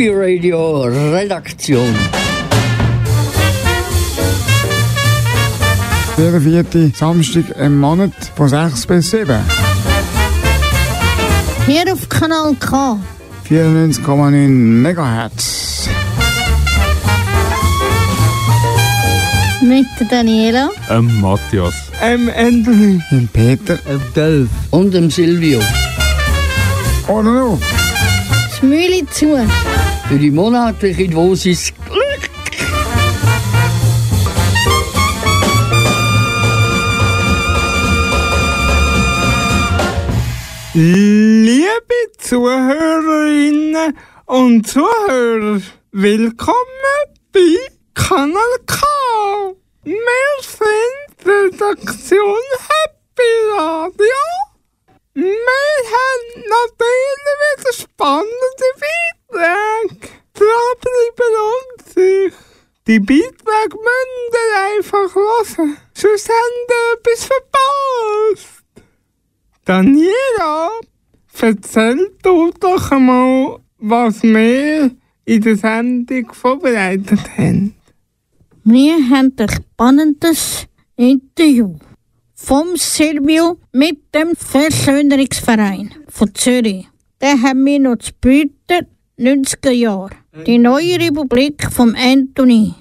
Happy Radio Redaktion. Der vierte Samstag im Monat von 6 bis 7. Hier auf Kanal K. 94,9 MHz. Mit Daniela. Ähm, Matthias. Ähm, Anthony. Dem Peter. Dem Delf. Und dem Silvio. Oder noch? Das Mühle zu. Für die monatliche Dosis Glück. Liebe Zuhörerinnen und Zuhörer, willkommen bei Kanal K. Wir sind Redaktion Happy Radio. Wir haben natürlich wieder spannende Beiträge. Dranbleiben lohnt sich. Die Beiträge müsst ihr einfach hören, sonst habt ihr etwas verpasst. Daniela, erzähl du doch einmal, was wir in der Sendung vorbereitet haben. Wir haben ein spannendes Interview vom Silvio mit dem Versöhnerungsverein von Zürich. Den haben wir noch zu bieten, 90er Jahre. Die neue Republik vom Anthony.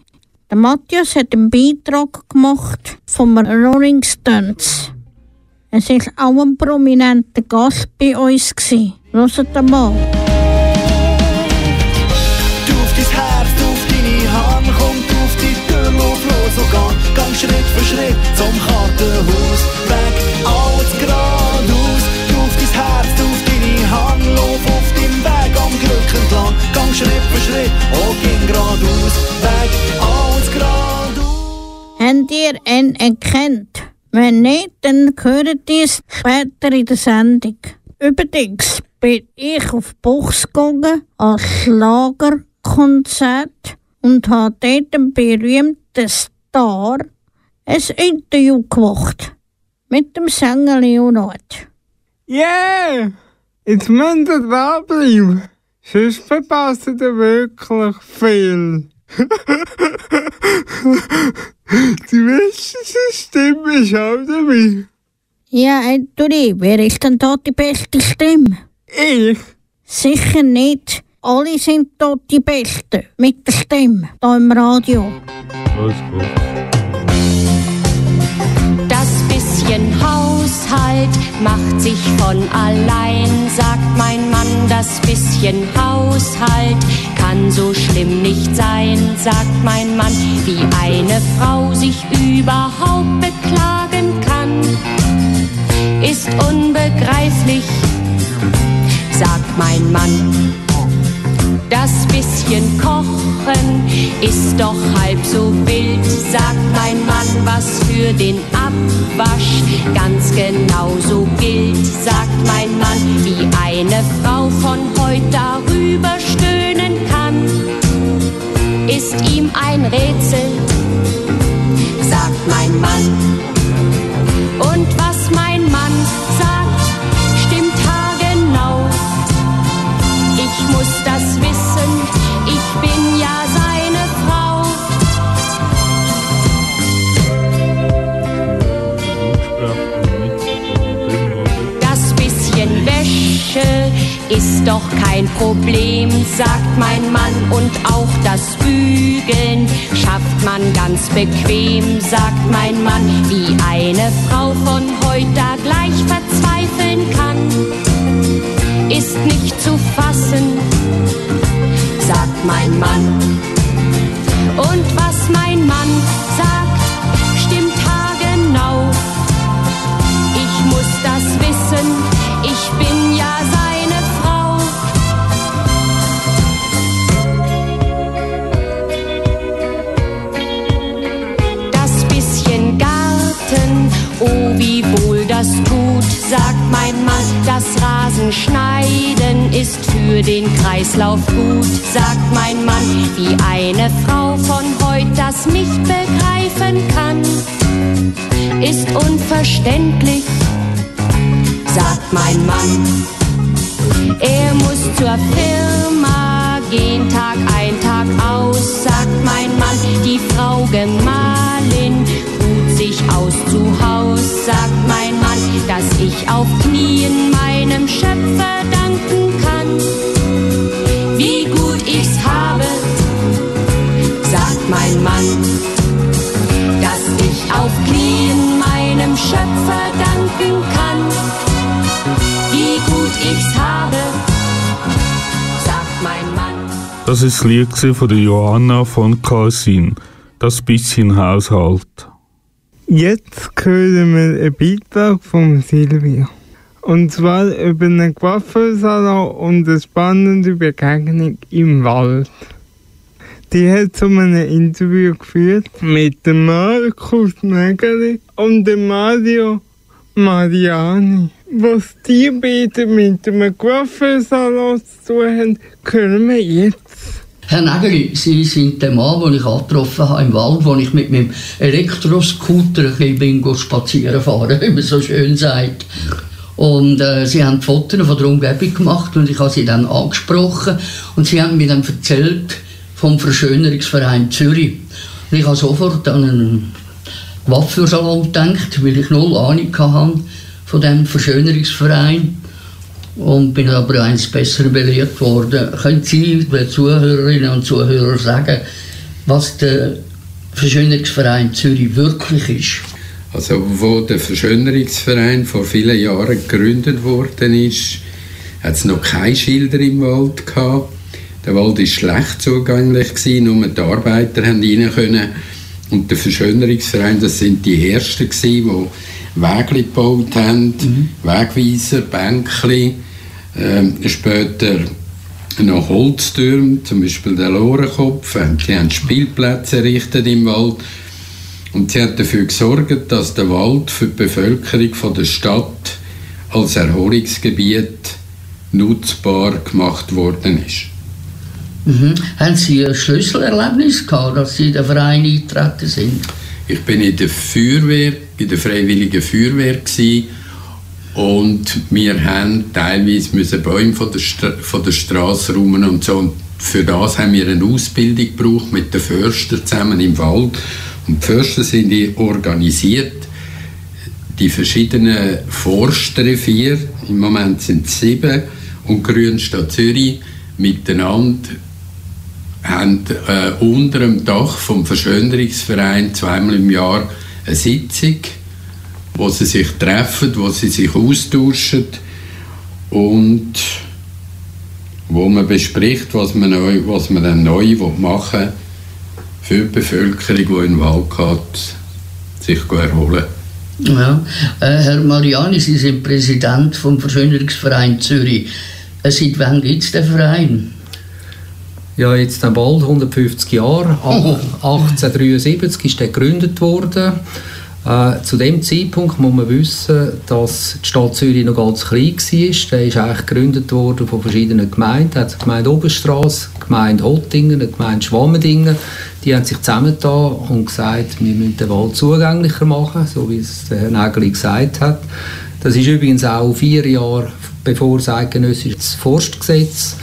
Der Matthias hat einen Beitrag gemacht vom Rolling Stones. Es war auch ein prominenter Gast bei uns. Hört mal. Du dein Herz, auf deine Hand, komm du auf die Tür, lauf los und geh, gang Schritt für Schritt zum Kartenhaus, ihn erkannt? Wenn nicht, dann hört ihr es später in der Sendung. Übrigens bin ich auf Buchs gegangen als Schlagerkonzert und habe dort einen berühmten Star ein Interview gemacht. Mit dem Sänger Leonard. Yeah! Jetzt müsst ihr dranbleiben. Sonst verpasst ihr wirklich viel. Die beste Stimme ist auch dabei. Ja, Anthony, wer ist denn da die beste Stimme? Ich? Sicher nicht. Alle sind dort die Besten. Mit der Stimme. Da im Radio. Alles gut. Das bisschen Haushalt macht sich von allein, sagt mein Mann. Das bisschen Haushalt kann so schlimm nicht sein, sagt mein Mann. Wie eine Frau sich überhaupt beklagen kann, ist unbegreiflich, sagt mein Mann. Das bisschen Kochen ist doch halb so wild, sagt mein Mann, was für den Abwasch ganz genauso gilt, sagt mein Mann, wie eine Frau von heute darüber stöhnen kann, ist ihm ein Rätsel, sagt mein Mann. Und was kein Problem, sagt mein Mann. Und auch das Bügeln schafft man ganz bequem, sagt mein Mann. Wie eine Frau von heute gleich verzweifeln kann, ist nicht zu fassen, sagt mein Mann. Und was mein Mann sagt, Rasenschneiden ist für den Kreislauf gut, sagt mein Mann. Wie eine Frau von heute das nicht begreifen kann, ist unverständlich, sagt mein Mann. Er muss zur Firma gehen Tag ein, Tag aus, sagt mein Mann, die Frau Gemahlin ruht sich aus zu Haus, sagt mein Mann, dass ich auf Knien meinem Schöpfer danken kann. Wie gut ich's habe, sagt mein Mann, dass ich auf Knien meinem Schöpfer danken kann. Wie gut ich's habe, sagt mein Mann. Das ist das Lied von der Johanna von Kalsin. Das bisschen Haushalt. Jetzt hören wir einen Beitrag von Silvia. Und zwar über einen Coiffeursalon und eine spannende Begegnung im Wald. Die hat zu einem Interview geführt mit dem Markus Nägeli und dem Mario Mariani. Was die beiden mit dem Coiffeursalon zu tun haben, hören wir jetzt. Herr Nägeli, Sie sind der Mann, den ich angetroffen habe im Wald, wo ich mit meinem Elektroscooter spazieren fahren, wie man so schön sagt. Und äh, sie haben Fotos von der Umgebung gemacht und ich habe sie dann angesprochen und sie haben mir dann erzählt vom Verschönerungsverein Zürich. Und ich habe sofort an einen Waffensalon gedacht, weil ich null Ahnung hatte von dem Verschönerungsverein und bin aber eines Besseren belehrt worden. Können Sie den Zuhörerinnen und Zuhörern sagen, was der Verschönerungsverein Zürich wirklich ist? Also, wo der Verschönerungsverein vor vielen Jahren gegründet worden ist, hat es noch keine Schilder im Wald gehabt. Der Wald war schlecht zugänglich, gewesen, nur die Arbeiter haben rein können. Und der Verschönerungsverein, das sind die Ersten, gewesen, die Wege gebaut haben, Wegweiser, Bänkli, ähm, später noch Holztürme, zum Beispiel der Lorenkopf. Sie haben Spielplätze errichtet im Wald. Und sie hat dafür gesorgt, dass der Wald für die Bevölkerung von der Stadt als Erholungsgebiet nutzbar gemacht worden ist. Mhm. Haben Sie ein Schlüsselerlebnis gehabt, dass Sie in den Verein eingetreten sind? Ich bin in der Feuerwehr, in der Freiwilligen Feuerwehr gewesen, und wir haben teilweise müssen Bäume von der, Stra von der Straße räumen und so. Und für das haben wir eine Ausbildung gebraucht mit den Förstern zusammen im Wald. Und die Förster sind die organisiert, die verschiedenen Forstrevier, im Moment sind es sieben, und Grünstadt Zürich miteinander haben äh, unter dem Dach vom Verschönerungsverein zweimal im Jahr eine Sitzung, wo sie sich treffen, wo sie sich austauschen und wo man bespricht, was man, neu, was man dann neu machen will für die Bevölkerung, die in den Wald geht, sich erholen Ja. Äh, Herr Mariani, Sie sind Präsident vom Verschönerungsverein Zürich. Äh, seit wann gibt es den Verein? Ja, jetzt dann bald 150 Jahre. Ach- 1873 ist der gegründet worden. Äh, zu dem Zeitpunkt muss man wissen, dass die Stadt Zürich noch ganz klein war. Der ist eigentlich gegründet worden von verschiedenen Gemeinden. Es hat die Gemeinde Oberstrasse, die Gemeinde Hottingen, die Gemeinde Schwammendingen. Die haben sich zusammengetan und gesagt, wir müssen den Wald zugänglicher machen, so wie es Herr Nägeli gesagt hat. Das ist übrigens auch vier Jahre bevor das eidgenössische Forstgesetz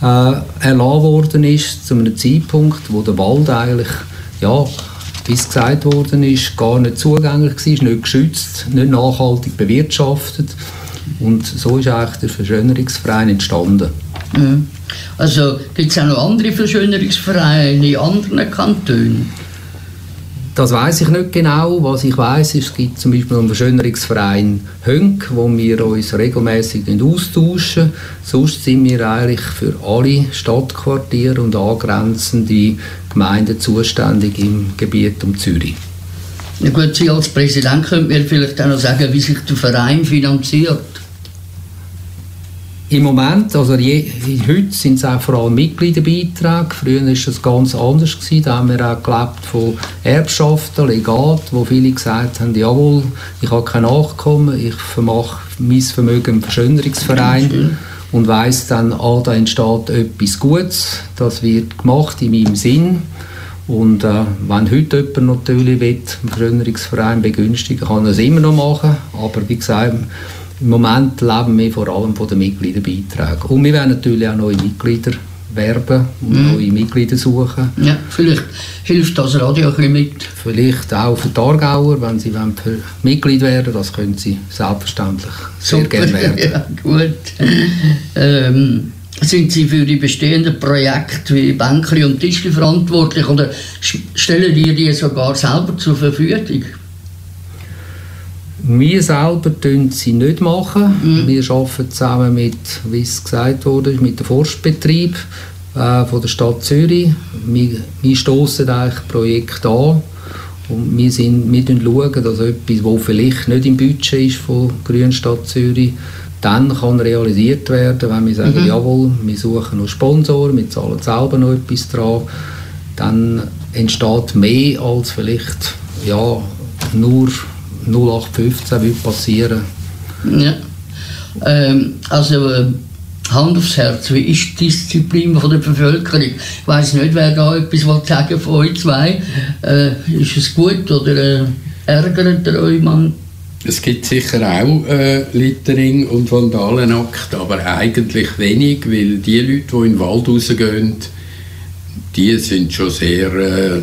äh, erlassen worden ist, zu einem Zeitpunkt, wo der Wald eigentlich, ja, wie es gesagt worden ist, gar nicht zugänglich war, nicht geschützt, nicht nachhaltig bewirtschaftet. Und so ist eigentlich der Verschönerungsverein entstanden. Also gibt es auch noch andere Verschönerungsvereine in anderen Kantonen? Das weiß ich nicht genau. Was ich weiß, ist, es gibt zum Beispiel einen Verschönerungsverein Hönk, wo wir uns regelmäßig austauschen. Sonst sind wir eigentlich für alle Stadtquartiere und angrenzende Gemeinden zuständig im Gebiet um Zürich. Na gut, Sie als Präsident könnten mir vielleicht auch noch sagen, wie sich der Verein finanziert. Im Moment, also je, heute sind es auch vor allem Mitgliederbeiträge. Früher war das ganz anders. Gewesen. Da haben wir auch gelebt von Erbschaften, Legat, wo viele gesagt haben, jawohl, ich habe kein Nachkommen, ich vermache mein Vermögen im Verschönerungsverein und weiss dann, ah, da entsteht etwas Gutes, das wird gemacht in meinem Sinn. Und äh, wenn heute jemand natürlich will, einen Verschönerungsverein begünstigen kann er es immer noch machen. Aber wie gesagt, im Moment leben wir vor allem von den Mitgliederbeiträgen. Und wir werden natürlich auch neue Mitglieder werben und Mhm. neue Mitglieder suchen. Ja, vielleicht hilft das Radio ein bisschen mit. Vielleicht auch für die Aargauer, wenn sie wollen, Mitglied werden das können sie selbstverständlich sehr Super, gerne werden. ja, gut. Ähm, sind Sie für die bestehenden Projekte wie Bänkli und Tischli verantwortlich oder stellen die die sogar selber zur Verfügung? Wir selber tun sie nicht machen. Mhm. Wir arbeiten zusammen mit, wie es gesagt wurde, mit dem Forstbetrieb äh, von der Stadt Zürich. Wir, wir stoßen eigentlich Projekte an und wir, sind, wir schauen, dass etwas, das vielleicht nicht im Budget ist von Grünen Stadt Zürich, dann kann realisiert werden, wenn wir sagen, Mhm. jawohl, wir suchen noch Sponsoren, wir zahlen selber noch etwas dran, dann entsteht mehr als vielleicht ja, nur 0815 würde passieren. Ja. Ähm, also äh, Hand aufs Herz, wie ist die Disziplin von der Bevölkerung? Ich weiß nicht, wer da etwas will sagen von euch zwei. Äh, ist es gut oder äh, ärgert ihr euch man? Es gibt sicher auch äh, Littering und Vandalenakt, aber eigentlich wenig, weil die Leute, die in den Wald rausgehen, die sind schon sehr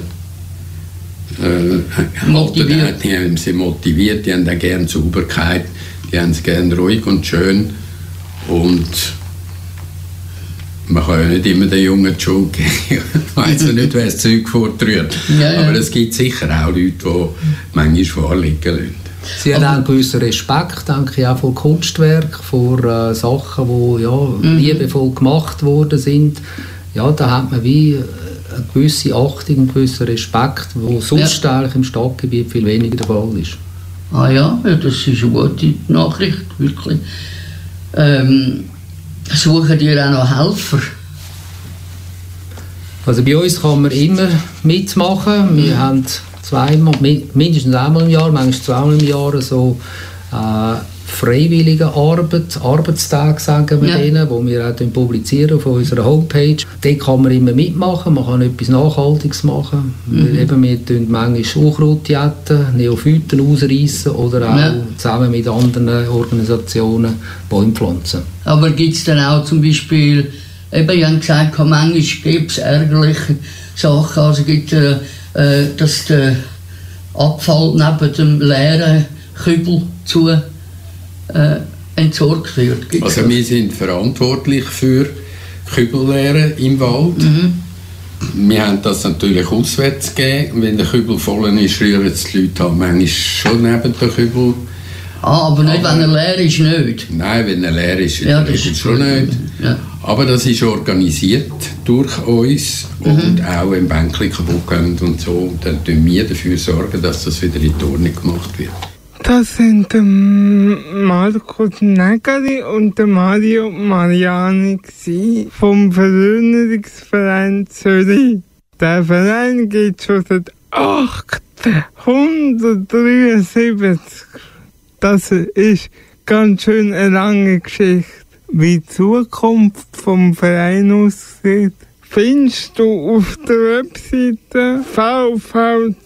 äh, Motiviert. Die haben sie motiviert, die haben auch gerne Sauberkeit, die haben es gerne ruhig und schön und man kann ja nicht immer den Jungen die Schuld geben. ich weiss ja nicht, wer das Zeug fortrührt. Ja, ja. Aber es gibt sicher auch Leute, die manchmal vorliegen lassen. Sie haben auch einen gewissen Respekt, denke ich, auch vor Kunstwerk, vor äh, Sachen, die ja, Mhm. liebevoll gemacht worden sind. Ja, da hat man wie eine gewisse Achtung, einen gewissen Respekt, wo sonst eigentlich im Stadtgebiet viel weniger der Fall ist. Ah ja, ja, das ist eine gute Nachricht, wirklich. Ähm, suchen die auch noch Helfer? Also bei uns kann man immer mitmachen. Wir haben zweimal, mi- mindestens einmal im Jahr, manchmal zweimal im Jahr so äh, freiwillige Arbeit, Arbeitstage sagen wir Ja. denen, wo wir auch publizieren auf unserer Homepage. Dort kann man immer mitmachen, man kann etwas Nachhaltiges machen. Mhm. Wir, eben, wir tun manchmal Unkraut jäten, Neophyten ausreißen oder auch Ja. zusammen mit anderen Organisationen Bäume pflanzen. Aber gibt es dann auch zum Beispiel, eben, ich habe gesagt, manchmal gibt es ärgerliche Sachen, also gibt äh, äh, dass der Abfall neben dem leeren Kübel zu äh, entsorgt wird. Gibt's Also wir sind verantwortlich für Kübelleere im Wald. Wir haben das natürlich auswärts gegeben. Wenn der Kübel voll ist, rühren die Leute halt manchmal schon neben den Kübel. ah, aber nicht, wenn er leer ist, nicht. Nein, wenn er leer ist, Ja, das ist schon nicht. Ja. Aber das ist organisiert durch uns und auch wenn Bänkchen kaputt und so, dann tun wir dafür sorgen, dass das wieder in die Ordnung gemacht wird. Das sind der Markus Nägeli und der Mario Mariani vom Versöhnungsverein Zürich. Der Verein geht schon seit 1873. Das ist ganz schön eine lange Geschichte. Wie die Zukunft vom Verein aussieht, findest du auf der Webseite vvzh.ch.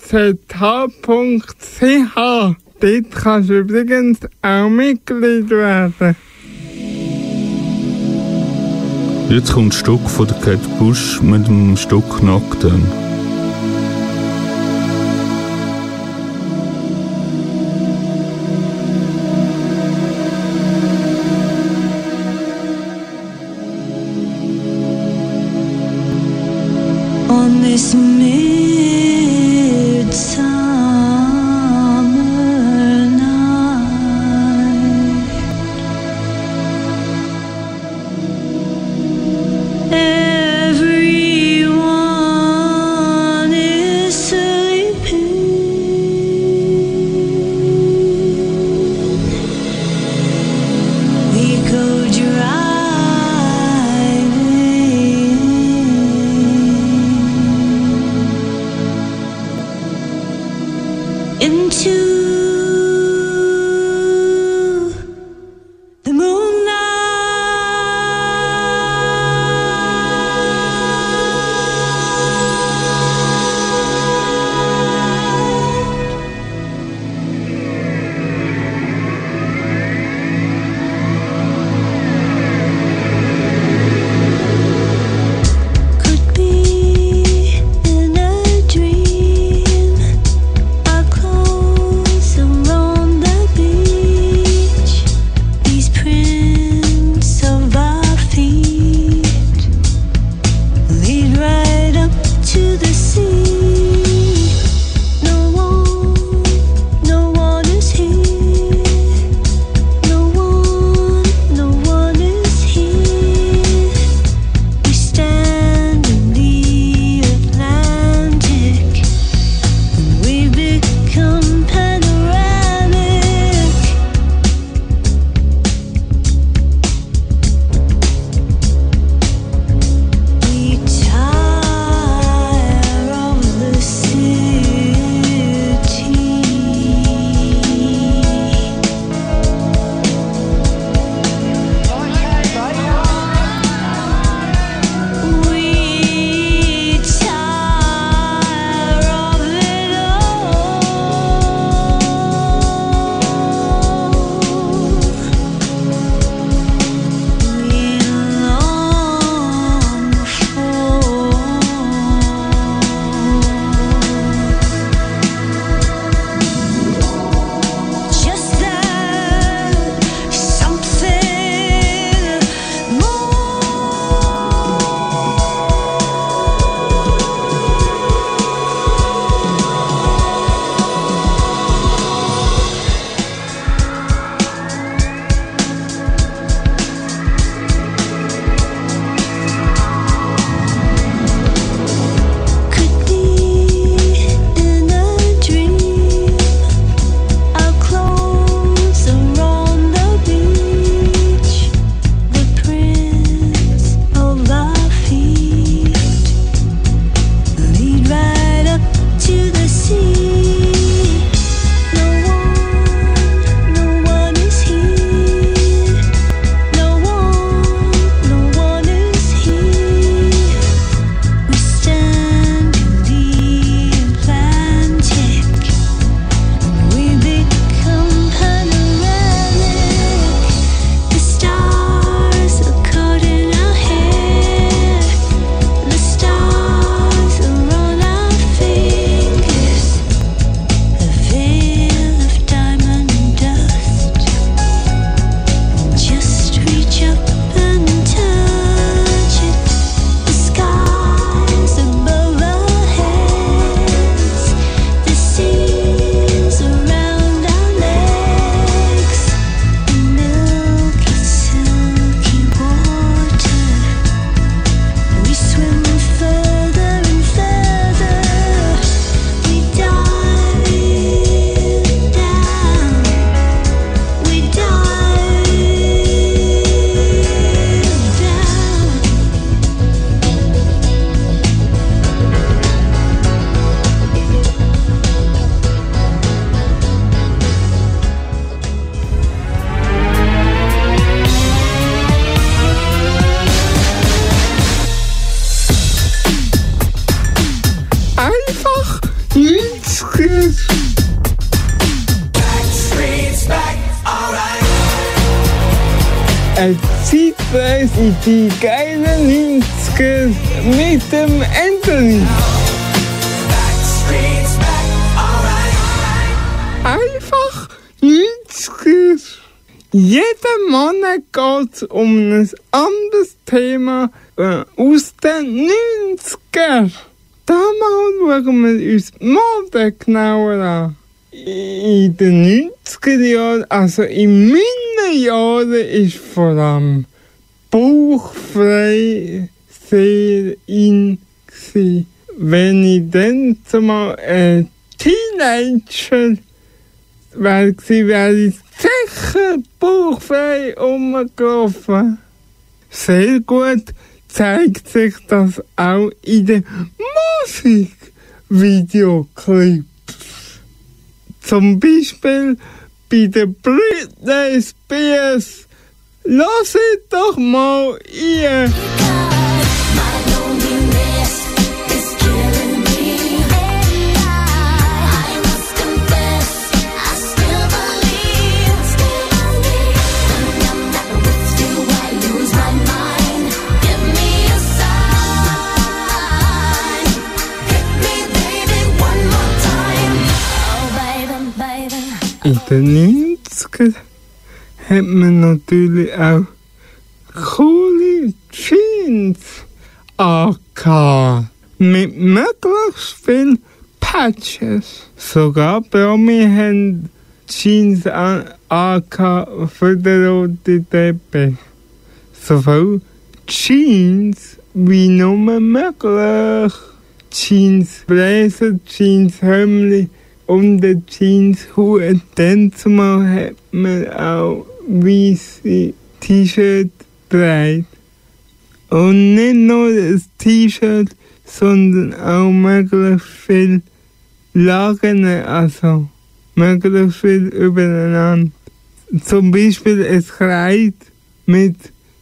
Dort kannst du übrigens auch Mitglied werden. Jetzt kommt ein Stück von der Cat Bush mit dem Stück Knockdown. Eine Zeitreise in die geilen 90er mit dem Anthony. Einfach 90er. Jeden Monat geht um ein anderes Thema äh, aus den 90er. Damals schauen wir uns Mode genauer an. In den 90er Jahren, also in meinen Jahren, ist vor allem bauchfrei sehr in. Wenn ich dann zumal ein Teenager wäre, wäre ich sicher bauchfrei rumgelaufen. Sehr gut zeigt sich das auch in den Musikvideoclips. Zum Beispiel bei der Britney Spears. Lass doch mal ihr. In den 90ern hat man natürlich auch coole Jeans angehabt. Mit möglichst viel Patches. Sogar Promi haben Jeans an, angehabt für den roten Teppich. So viel Jeans wie nur möglich. Jeans Bläser, Jeans Hemli und den Jeanshut. Dann zumal hat man auch weiße T-Shirt getragen. Und nicht nur das T-Shirt, sondern auch möglichst viel Lagen, also möglichst viel übereinander. Zum Beispiel ein Kleid mit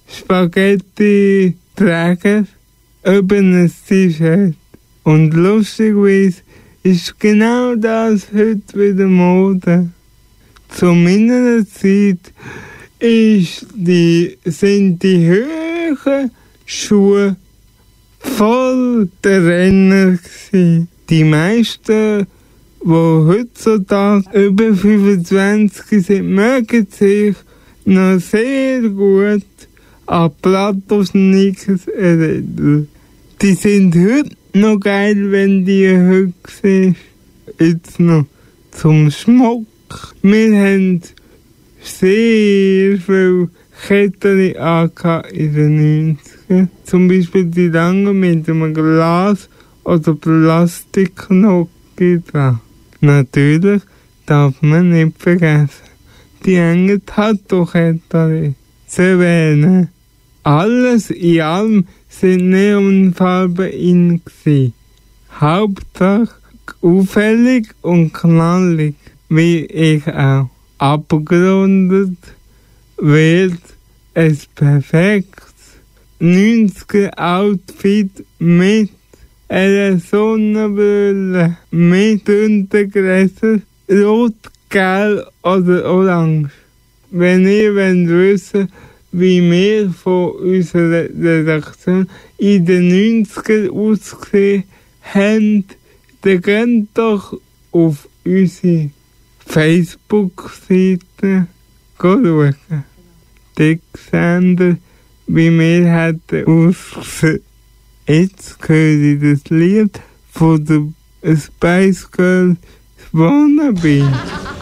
Spaghetti-Träger über ein T-Shirt. Und lustigerweise ist genau das heute wieder Mode. Zu meiner Zeit ist die, sind die höheren Schuhe voll der Renner gewesen. Die meisten, die heutzutage über 25 sind, mögen sich noch sehr gut an Plato-Sneakers erinnern. Die sind heute noch geil, wenn die siehst. Jetzt noch zum Schmuck. Wir haben sehr viel Ketten in den 90ern. Zum Beispiel die langen mit einem Glas oder Plastikknocke dran. Natürlich darf man nicht vergessen, die engen Tattoo-Ketten zu erwähnen. Alles in allem sind Neonfarben in gsi. Hauptsache auffällig und knallig, wie ich auch. Abgerundet wird es perfekt 90er Outfit mit einer Sonnenbrille mit Untergräser, rot, gelb oder orange. Wenn ihr wollt wissen wie wir von unserer Redaktion in den 90ern ausgesehen haben, dann geht doch auf unsere Facebook-Seite schauen. Dort sehen wir, wie wir hätten ausgesehen. Jetzt höre ich das Lied von der Spice Girls Wannabe.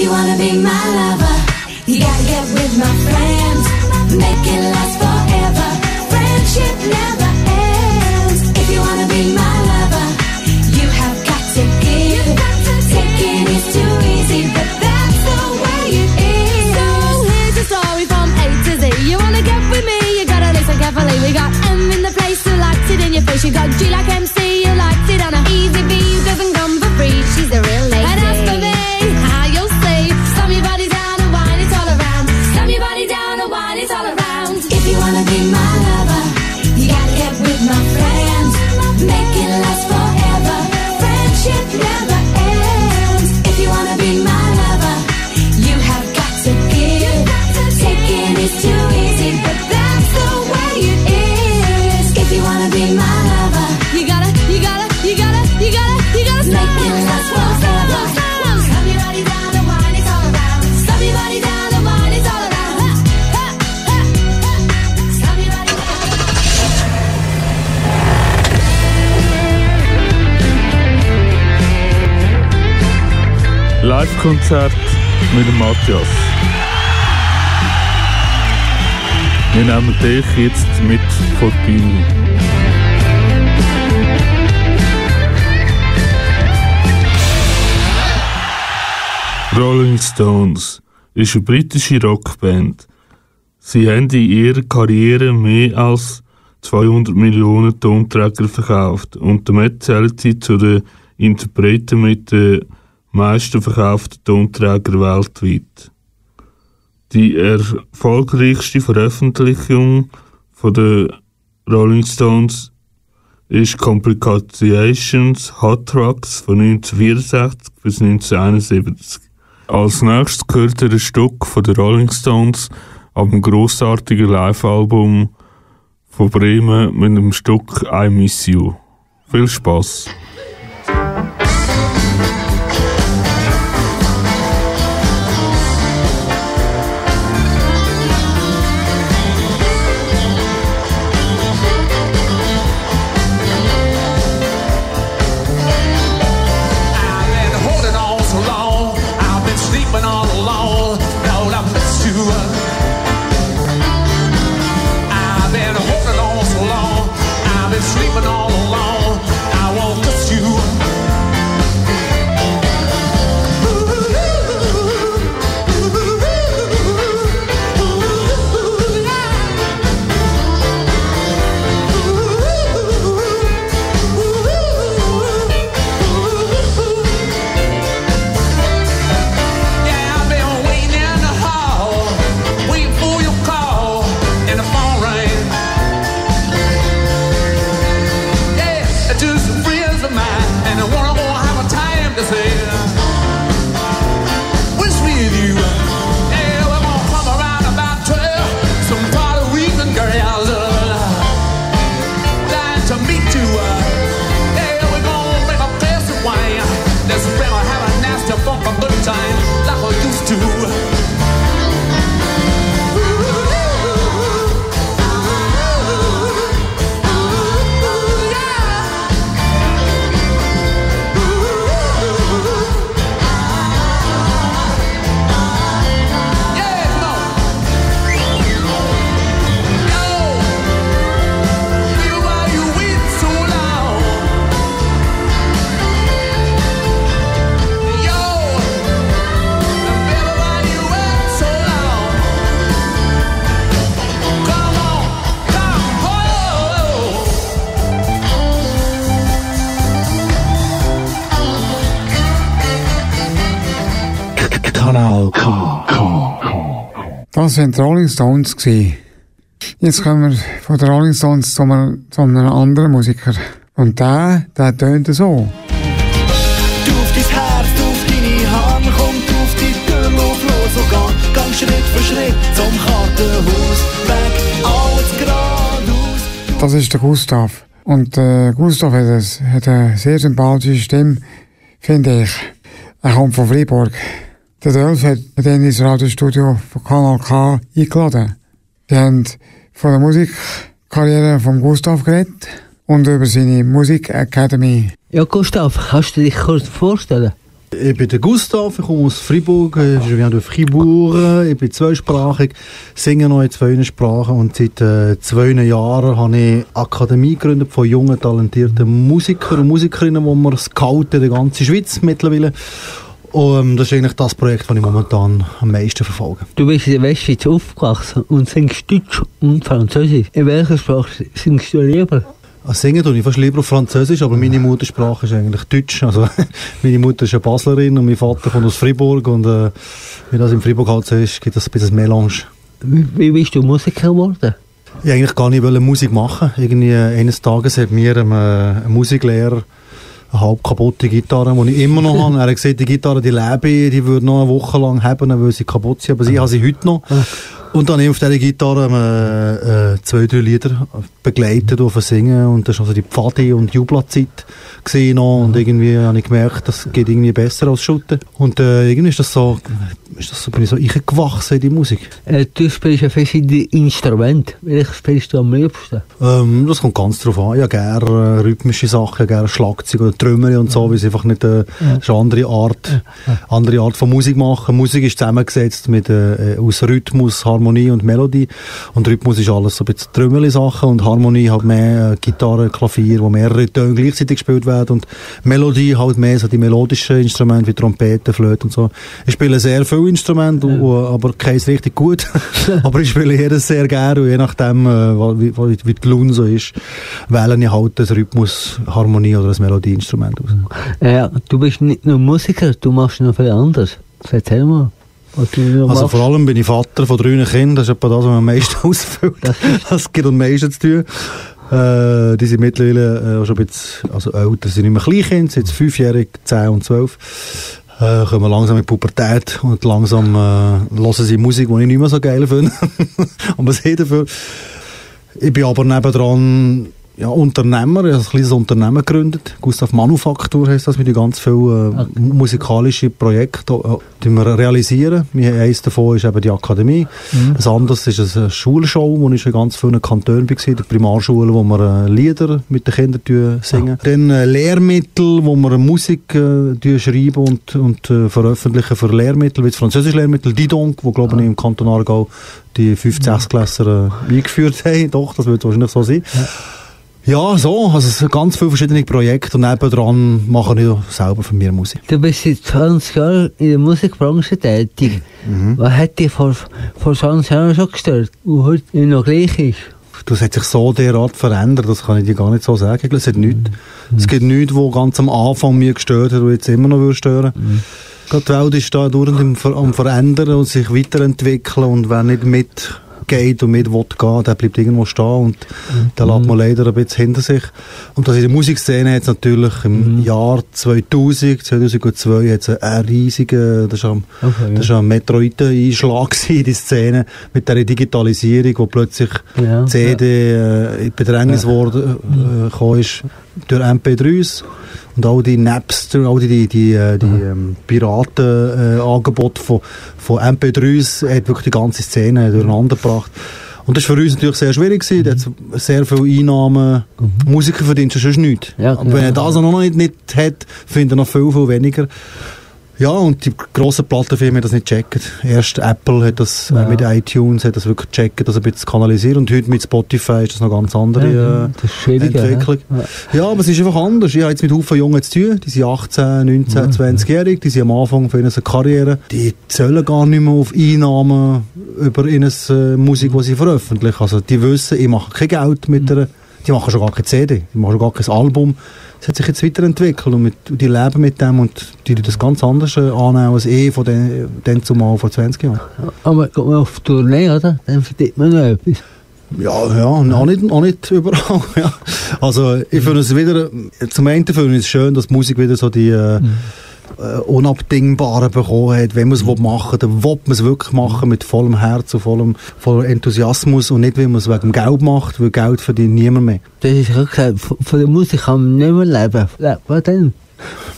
you wanna be my lover, you gotta get with my friends, make it last Live-Konzert mit dem Matthias. Wir nehmen dich jetzt mit vor die Bühne. Rolling Stones ist eine britische Rockband. Sie haben in ihrer Karriere mehr als 200 Millionen Tonträger verkauft und damit zählt sie zu den Interpreten mit der meisten verkauften Tonträger weltweit. Die erfolgreichste Veröffentlichung von den Rolling Stones ist Complications Hot Tracks von 1964 bis 1971. Als nächstes gehört ein Stück von den Rolling Stones auf dem grossartigen Live-Album von Bremen mit dem Stück I Miss You. Viel Spaß! Das waren die Rolling Stones. Jetzt kommen wir von den Rolling Stones zu einem, anderen Musiker. Und der, der tönt so. Das ist der Gustav. Und äh, Gustav hat, ein, hat eine sehr sympathische Stimme, finde ich. Er kommt von Freiburg. Der Dolph hat mich dann ins Radiostudio von Kanal K eingeladen. Die haben von der Musikkarriere von Gustav geredet und über seine Musikacademy. Ja, Gustav, kannst du dich kurz vorstellen? Ich bin der Gustav, ich komme aus Fribourg, eh, ich bin aus Fribourg, ich bin zweisprachig, singe noch in zwei Sprachen und seit äh, zwei Jahren habe ich Akademie gegründet von jungen, talentierten Musikern und Musikerinnen, die wir scouten in der ganzen Schweiz mittlerweile. Und das ist eigentlich das Projekt, das ich momentan am meisten verfolge. Du bist in der Westschweiz aufgewachsen und singst Deutsch und Französisch. In welcher Sprache singst du lieber? Also singen tue ich fast lieber auf Französisch, aber meine Muttersprache ist eigentlich Deutsch. Also meine Mutter ist eine Baslerin und mein Vater kommt aus Fribourg und äh, wie das in Fribourg halt so ist, gibt es ein bisschen Melange. Wie, wie bist du Musiker geworden? Ich eigentlich gar nicht Musik machen. Irgendwie äh, eines Tages hat mir ähm, äh, ein Musiklehrer eine halb kaputte Gitarre, die ich immer noch habe. Er hat gesagt, die Gitarre, die lebe, die würde noch eine Woche lang haben, weil sie kaputt sind, aber sie habe sie heute noch. Und dann ich auf dieser Gitarre äh, äh, zwei, drei Lieder begleitet auf Singen und das war also die Pfadi und Jubla-Zeit gesehen und irgendwie habe ich gemerkt, das geht irgendwie besser als Schutten. Und äh, irgendwie ist das so, ist das so, bin ich so eingewachsen in die Musik. Äh, du spielst ja verschiedene Instrumente. Welches spielst du am liebsten? Ähm, das kommt ganz drauf an. Habe gerne äh, rhythmische Sachen, gerne Schlagzeug oder Trümmer und so, weil es einfach nicht äh, ist eine andere Art, andere Art von Musik machen. Musik ist zusammengesetzt mit, äh, aus Rhythmus, Harmonie und Melodie. Und Rhythmus ist alles so ein bisschen Trümmerli-Sachen und Harmonie halt mehr äh, Gitarre, Klavier, wo mehrere Töne gleichzeitig gespielt werden und Melodie halt mehr so die melodischen Instrumente wie Trompete, Flöte und so. Ich spiele sehr viele Instrumente, und- aber keins richtig gut. aber ich spiele jedes sehr gerne und je nachdem, äh, wie, wie, wie die Laune so ist, wähle ich halt das Rhythmus, Harmonie oder das Melodieinstrument aus. Ja, du bist nicht nur Musiker, du machst noch viel anderes. Erzähl mal. Was Also vor allem bin ich Vater von drei Kindern, das ist etwa das, was mir am meisten ausfüllt. Das gibt am meisten zu tun. Äh, die sind mittlerweile äh, schon ein bisschen, also älter, sind nicht mehr Kleinkind, sind jetzt fünfjährig, zehn und zwölf. Äh, kommen langsam in die Pubertät und langsam äh, hören sie Musik, die ich nicht mehr so geil finde. aber sie dafür. Ich bin aber nebendran ja, Unternehmer, ich habe ein kleines Unternehmen gegründet. Gustav Manufaktur heisst das, mit ganz vielen äh, musikalischen Projekten, äh, die wir realisieren. Eines davon ist eben die Akademie. Mhm. Das andere ist eine Schulshow, wo ich in ganz vielen Kantonen war, in der Primarschule, wo wir äh, Lieder mit den Kindern singen. Dann äh, Lehrmittel, wo wir Musik äh, schreiben und, und äh, veröffentlichen für Lehrmittel, wie das französische Lehrmittel Didonk, wo glaube ich im Kanton Aargau die 5 6 Klässler eingeführt haben. Doch, das wird wahrscheinlich so sein. Ja, so, also ganz viele verschiedene Projekte und nebendran mache ich auch selber für mir Musik. Du bist seit 20 Jahren in der Musikbranche tätig. Mhm. Was hat dich vor, vor 20 Jahren schon gestört und heute noch gleich ist? Das hat sich so derart verändert, das kann ich dir gar nicht so sagen. Es, hat nichts, es gibt nichts, was ganz am Anfang mir gestört hat und jetzt immer noch stören. Gerade die Welt ist da dauernd am, Ver am Verändern und sich weiterentwickeln und wer nicht mitgeht und mit will gehen, der bleibt irgendwo stehen und der lässt man leider ein bisschen hinter sich. Und das in der Musikszene es natürlich im Jahr 2000, 2002 hat es einen riesigen, das war Okay, das ist ein in die Szene mit der Digitalisierung, wo plötzlich Ja, CD äh, in Bedrängnis worden äh, gekommen ist durch MP3s und all die Napster, all die, die, die, äh, die ähm, Piratenangebote äh, von, von MP3s hat wirklich die ganze Szene durcheinander gebracht. Und das war für uns natürlich sehr schwierig. Gewesen. Da hat sehr viele Einnahmen. Musiker verdienen sonst nichts. Aber wenn er das noch nicht, nicht hat, findet er noch viel, viel weniger. Ja, und die grossen Plattenfirmen haben das nicht gecheckt. Erst Apple hat das äh, mit iTunes hat das wirklich gecheckt, das ein bisschen kanalisiert. Und heute mit Spotify ist das noch ganz andere Ja, ja, äh, das ist schwieriger, Entwicklung. ja. Ja, aber es ist einfach anders. Ich habe jetzt mit Haufen Jungen zu tun. Die sind 18, 19, 20-jährig. Die sind am Anfang von ihrer Karriere. Die zählen gar nicht mehr auf Einnahmen über ihre äh, Musik, die sie veröffentlichen. Also die wissen, ich mache kein Geld mit der... Die machen schon gar keine CD. Die machen schon gar kein Album. Es hat sich jetzt weiterentwickelt und, mit, die leben mit dem und die tun das ganz anders äh, annehmen als eh von den, den zumal vor 20 Jahren. Aber geht man auf Tournee, oder? Dann verdient man noch etwas. Ja, ja, auch nicht, auch nicht überall. Ja. Also, ich finde es wieder, zum einen finde ich es schön, dass Musik wieder so die äh, äh, Unabdingbaren bekommen hat. Wenn man es machen will, dann will man es wirklich machen mit vollem Herz und vollem, vollem Enthusiasmus und nicht, weil man es wegen Geld macht, weil Geld verdient niemand mehr. Das ist gesagt, von der Musik kann man nicht mehr leben. Man denn?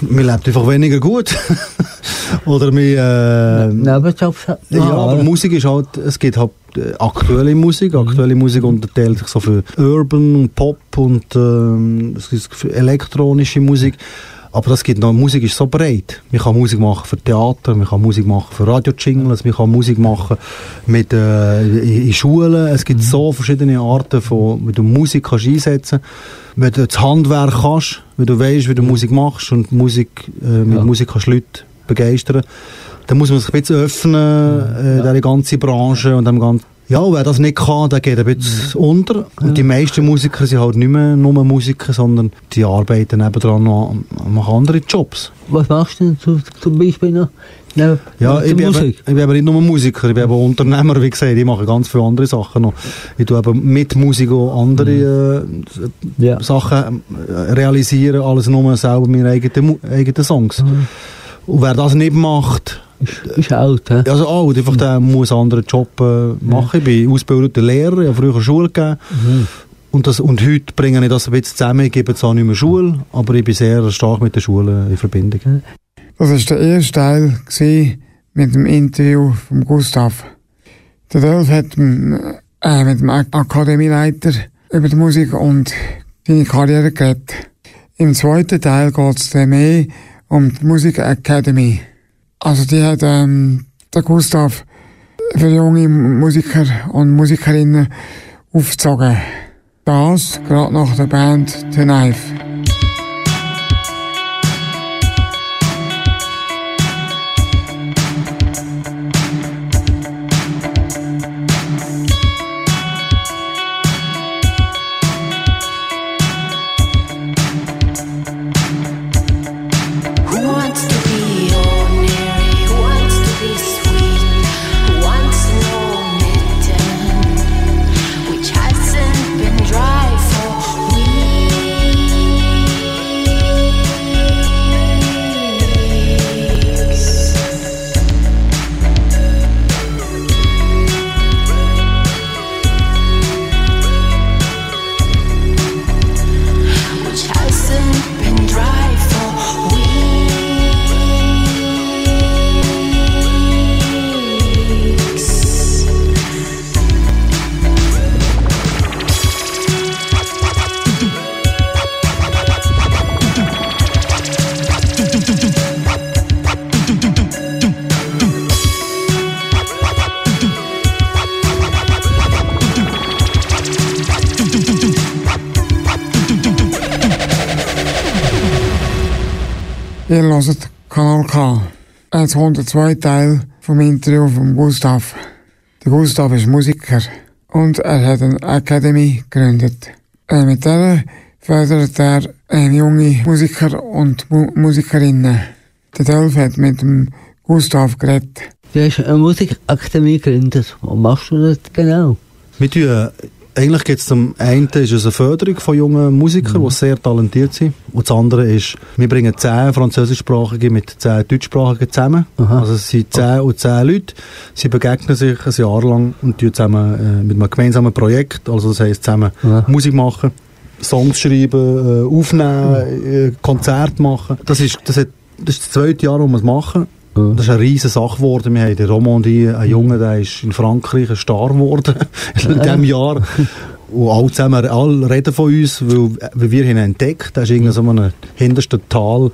Man lebt einfach weniger gut. Oder man, äh, Nebenjobs hat Ja, aber oder? Musik ist halt, es gibt halt äh, aktuelle Musik. Aktuelle Musik unterteilt sich so für Urban und Pop und ähm, es gibt elektronische Musik. Aber das gibt noch, Musik ist so breit. Man kann Musik machen für Theater, man kann Musik machen für Radio-Jingles, man kann Musik machen mit, äh, in, Schulen. Es gibt so verschiedene Arten von, wie du Musik kannst einsetzen Wenn du das Handwerk kannst, wenn du weißt, wie du Musik machst und Musik, äh, mit Ja. Musik kannst Leute begeistern, dann muss man sich ein bisschen öffnen, äh, diese ganze Branche und dem ganzen ja, und wer das nicht kann, der geht ein bisschen unter. Und die meisten Musiker sind halt nicht mehr nur Musiker, sondern die arbeiten nebendran noch, machen andere Jobs. Was machst du denn zu, zum Beispiel noch? Ja, neben ich bin, eben, ich bin eben nicht nur Musiker, ich bin eben Unternehmer, wie gesagt, ich mache ganz viele andere Sachen noch. Ich tue eben mit Musik auch andere äh, Sachen äh, realisieren, alles nur selber meine eigenen, eigenen Songs. Und wer das nicht macht, ist alt, he? Also alt, einfach der muss einen anderen Job äh, machen. Ich bin ausgebildeter Lehrer, ich habe früher Schule gegeben. Und, das, und heute bringe ich das ein bisschen zusammen. Ich gebe zwar nicht mehr Schule, aber ich bin sehr stark mit der Schule in Verbindung. Das war der erste Teil mit dem Interview von Gustav. Der Dolph hat äh, mit dem Ak- Akademieleiter über die Musik und seine Karriere geredet. Im zweiten Teil geht es dann mehr die Musik Academy. Also die hat ähm, der Gustav für junge Musiker und Musikerinnen aufgezogen. Das gerade nach der Band The Knife. Kommt der zweite Teil vom Interview von Gustav. Der Gustav ist Musiker und er hat eine Akademie gegründet. Äh, mit der fördert er äh, junge Musiker und Mu Musikerinnen. Der Dolph hat mit dem Gustav geredet. Du hast eine Musikakademie gegründet. Was machst du das genau? Wir tun, eigentlich geht es zum einen ist es eine Förderung von jungen Musikern, die sehr talentiert sind. Und das andere ist, wir bringen zehn Französischsprachige mit zehn Deutschsprachigen zusammen. Also es sind zehn und zehn Leute. Sie begegnen sich ein Jahr lang und tun zusammen äh, mit einem gemeinsamen Projekt, also das heisst zusammen Musik machen. Songs schreiben, äh, aufnehmen, äh, Konzerte machen. Das ist, das, hat, das ist das zweite Jahr, wo wir es machen. Das ist eine riesige Sache geworden. Wir haben in der Romandie einen Jungen, der ist in Frankreich ein Star geworden in diesem Jahr. Und alle zusammen, alle reden von uns, weil, weil wir ihn entdeckt. Da ist irgendein so ein hintersten Tal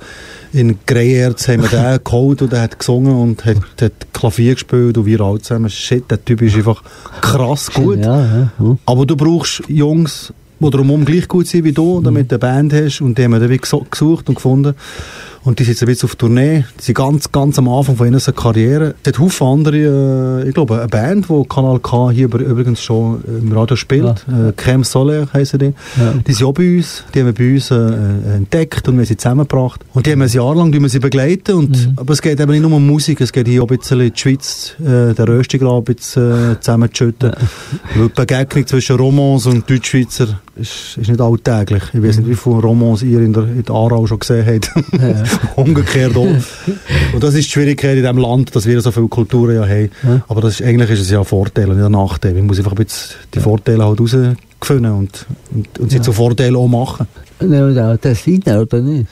in Greyerz haben wir den geholt und der hat gesungen und hat, hat Klavier gespielt und wir alle zusammen. Shit, der Typ ist einfach krass gut. Aber du brauchst Jungs, die drumherum gleich gut sind wie du, damit du eine Band hast. Und die haben wir dann wie gesucht und gefunden. Und die sind jetzt auf Tournee. Die sind ganz, ganz am Anfang von ihrer Karriere. Es hat Haufen andere, äh, ich glaube, eine Band, die Kanal K hier übrigens schon im Radio spielt. Äh, Crème Solaire heissen die. Die sind auch bei uns. Die haben wir bei uns äh, äh, entdeckt und wir haben sie zusammengebracht. Und die haben wir ein Jahr lang tun wir sie begleiten. Und, Aber es geht eben nicht nur um Musik, es geht hier auch ein bisschen in die Schweiz, äh, den Röstigraben ein bisschen äh, zusammenzuschütten. Weil die Begegnung zwischen Romans und Deutschschweizer ist, ist nicht alltäglich. Ich weiß nicht, wie viele Romans ihr in der, in der Aarau schon gesehen habt. Umgekehrt auch. Und das ist die Schwierigkeit in diesem Land, dass wir so viele Kulturen ja haben. Aber das ist, eigentlich ist es ja ein Vorteil und nicht ein Nachteil. Man muss einfach ein bisschen die Vorteile halt rausfinden und, und, und sie zu Vorteilen auch machen. Da das rein, oder nicht?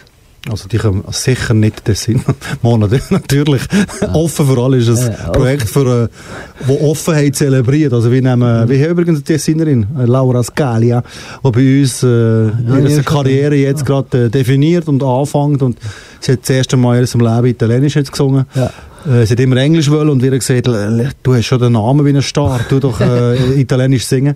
Also die kommen sicher nicht Tessin. Monate natürlich. Offen für alle ist ein Ja, Projekt, für, äh, wo Offenheit zelebriert. Also wir nehmen, wir haben übrigens eine Tessinerin, äh, Laura Scalia, die bei uns äh, ihre ja, Karriere jetzt gerade äh, definiert und anfängt und sie hat das erste Mal in ihrem Leben Italienisch jetzt gesungen. Äh, sie hat immer Englisch wollen und wir haben gesagt, "L- du hast schon den Namen wie ein Star, du doch äh, Italienisch singen.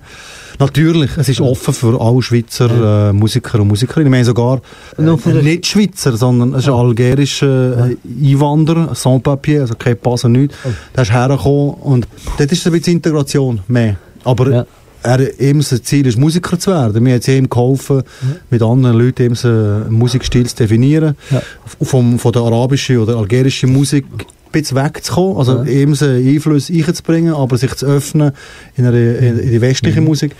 Natürlich, es ist offen für alle Schweizer äh, Musiker und Musikerinnen. Ich meine sogar äh, nicht Schweizer, sondern es ist ein algerischer äh, Einwanderer, sans papier, also kein Pass und nichts. Der ist hergekommen und dort ist ein bisschen Integration mehr. Aber Ja. er, eben sein Ziel ist, Musiker zu werden. Mir hat es ihm geholfen, mit anderen Leuten eben so einen Musikstil zu definieren. Ja. Vom, von der arabischen oder algerischen Musik bisschen wegzukommen, also Ja. eben so Einfluss einzubringen, aber sich zu öffnen in, eine, in, in die westliche Musik.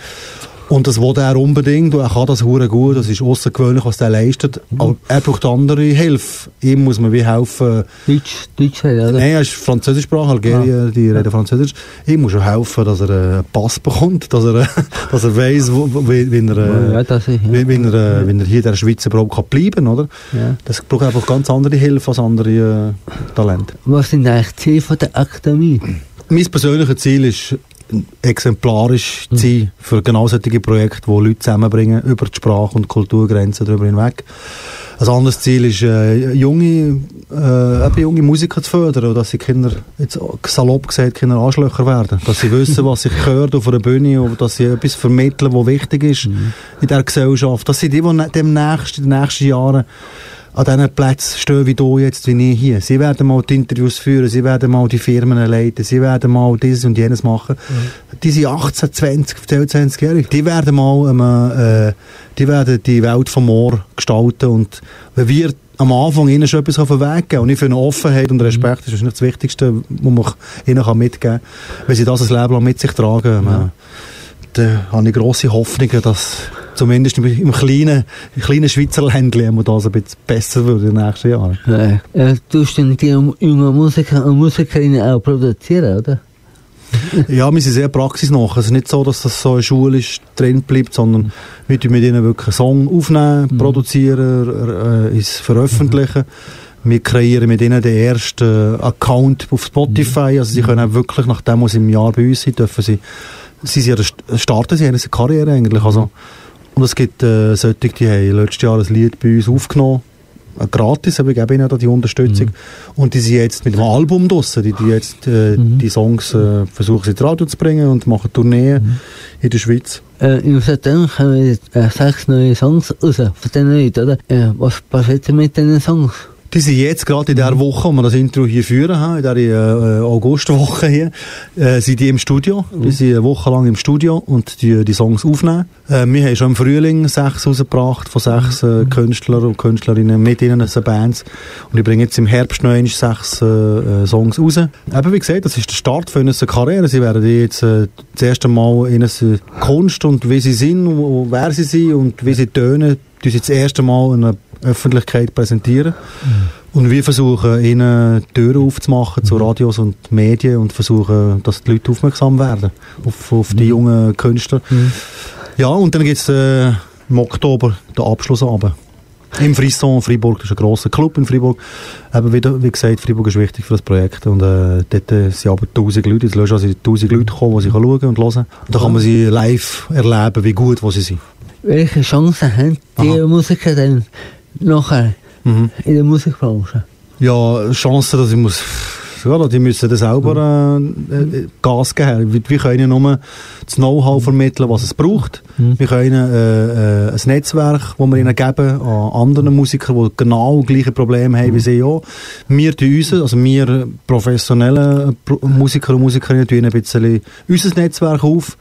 Und das will er unbedingt, und er kann das hure gut, das ist außergewöhnlich, was er leistet, aber er braucht andere Hilfe. Ihm muss man wie helfen, Deutsch, Deutsch oder? Nein, er ist Französischsprache, Algerien, die reden Französisch. Ich muss schon helfen, dass er einen Pass bekommt, dass er, dass er weiss, wie, wie, er, äh, Ja, das ist, ja. wie, wie, er, äh, wie er hier in der Schweiz überhaupt kann bleiben oder? Ja. Das braucht einfach ganz andere Hilfe als andere äh, Talente. Was sind eigentlich die Ziele der Akademie? Mein persönliches Ziel ist, exemplarisch zu sein für genau solche Projekte, die Leute zusammenbringen, über die Sprach- und Kulturgrenzen darüber hinweg. Ein anderes Ziel ist, äh, junge, äh, junge Musiker zu fördern, dass sie Kinder, jetzt salopp gesagt, Kinder Arschlöcher werden. Dass sie wissen, was sich gehört auf einer Bühne, und dass sie etwas vermitteln, was wichtig ist in der Gesellschaft. Dass sie die, die ne- demnächst, in den nächsten Jahren an diesen Plätzen stehen wie du jetzt, wie ich hier. Sie werden mal die Interviews führen, sie werden mal die Firmen leiten, sie werden mal dieses und jenes machen. Die sind 18, 20, 22 Jahre. Die werden mal, ähm, äh, die werden die Welt vom Moor gestalten und wenn wir am Anfang ihnen schon etwas auf den Weg geben und ich finde Offenheit und Respekt das ist wahrscheinlich das Wichtigste, was man ihnen kann mitgeben kann, wenn sie das ein Leben lang mit sich tragen. Ähm, da habe ich grosse Hoffnungen, dass zumindest im, kleinen, kleinen Schweizer Ländchen das ein bisschen besser wird in den nächsten Jahren. Ja. Äh, tust du die jungen Musiker und Musikerinnen auch produzieren, oder? Ja, wir sind sehr praxisnah. Es ist nicht so, dass das so schulisch drin bleibt, sondern wir tun mit ihnen wirklich einen Song aufnehmen, produzieren, äh, es veröffentlichen. Wir kreieren mit ihnen den ersten Account auf Spotify. Also sie können auch wirklich, nachdem sie im Jahr bei uns sind, dürfen sie, sie ja der- starten sie haben eine Karriere eigentlich. Also, und es gibt äh, solche, die haben letztes Jahr ein Lied bei uns aufgenommen. Gratis, aber ich gebe ihnen da die Unterstützung. Und die sind jetzt mit einem Album draussen. Die, die jetzt äh, die Songs äh, versuchen ins Radio zu bringen und machen Tourneen in der Schweiz. Äh, Im September kommen jetzt äh, sechs neue Songs raus, von diesen Leuten, oder? Äh, was passiert denn mit diesen Songs? Die sind jetzt gerade in der Woche, wo wir das Intro hier führen, haben, in der äh, Augustwoche hier, äh, sind die im Studio. Die sind eine Woche lang im Studio und die, die Songs aufnehmen. Äh, wir haben schon im Frühling sechs rausgebracht von sechs äh, Künstlern und Künstlerinnen mit ihnen, also Bands. Und ich bringe jetzt im Herbst noch sechs äh, äh, Songs raus. Eben wie gesagt, das ist der Start für eine Karriere. Sie werden jetzt äh, das erste Mal in ihre Kunst und wie sie sind, und wer sie sind und wie sie tönen, die sie das erste Mal in der Öffentlichkeit präsentieren. Und wir versuchen, ihnen Türen aufzumachen zu Radios und Medien und versuchen, dass die Leute aufmerksam werden auf, auf die jungen Künstler. Ja, und dann gibt es äh, im Oktober den Abschlussabend. Im Frisson, Freiburg, das ist ein grosser Club in Freiburg. Eben wieder, wie gesagt, Freiburg ist wichtig für das Projekt. Und äh, dort äh, sind aber tausend Leute, jetzt lösen also tausend Leute gekommen, die sie schauen und hören. Und da kann man sie live erleben, wie gut wo sie sind. Welche Chancen haben die Musiker denn nachher in der Musikbranche? Ja, Chancen, dass ich muss, ja, die müssen das selber äh, äh, Gas geben. Wir, wir können nur das Know-how vermitteln, was es braucht. Wir können äh, äh, ein Netzwerk, das wir ihnen geben an anderen Musikern, die genau gleiche Probleme haben wie sie auch. Wir tun uns, also wir professionellen Pro Musiker und Musikerinnen tun ein bisschen unser Netzwerk auf.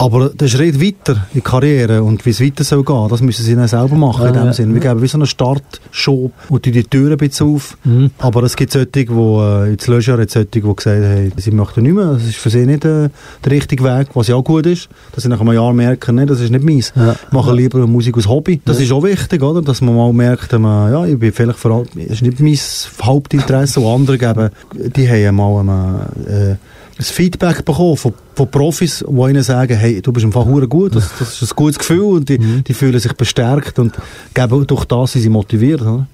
Aber der Schritt weiter in die Karriere und wie es weiter soll gehen, das müssen sie dann selber machen in Ja, dem ja. Sinn. Wir geben wie so einen Startschub und die Türen ein bisschen auf. Aber es gibt solche, die, äh, jetzt Leisure hat solche, die gesagt haben, sie möchten nicht mehr, das ist für sie nicht äh, der richtige Weg, was ja auch gut ist, dass sie nach einem Jahr merken, nee, das ist nicht meins. Ja. Machen lieber Musik als Hobby. Das ist auch wichtig, oder? Dass man mal merkt, ähm, ja, ich bin vielleicht vor allem, das ist nicht mein Hauptinteresse, und andere geben, die haben mal äh, ein Feedback bekommen von, von Profis, die ihnen sagen, hey, du bist im Fall hure gut, das, das ist ein gutes Gefühl und die, die fühlen sich bestärkt und geben durch das sind sie motiviert. Oder?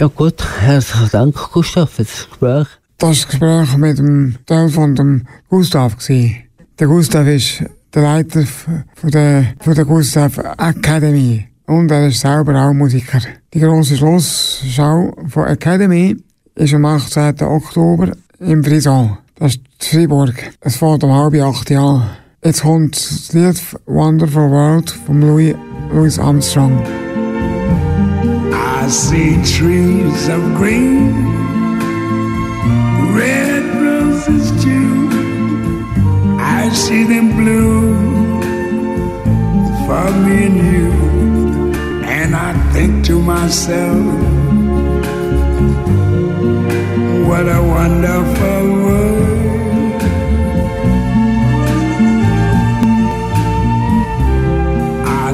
Ja gut, herzlichen Dank, Gustav, für das Gespräch. Das Gespräch mit dem Teil von dem Gustav gsi. Der Gustav ist der Leiter von der, von der Gustav Academy. Und er ist selber auch Musiker. Die grosse Schlussschau von Academy ist am 18. Oktober im Frison. Das ist Freiburg. Es fängt um halb acht an. Jetzt kommt das Lied Wonderful World von Louis, Louis Armstrong. I see trees of green, red roses too. I see them bloom for me and you. And I think to myself, what a wonderful world.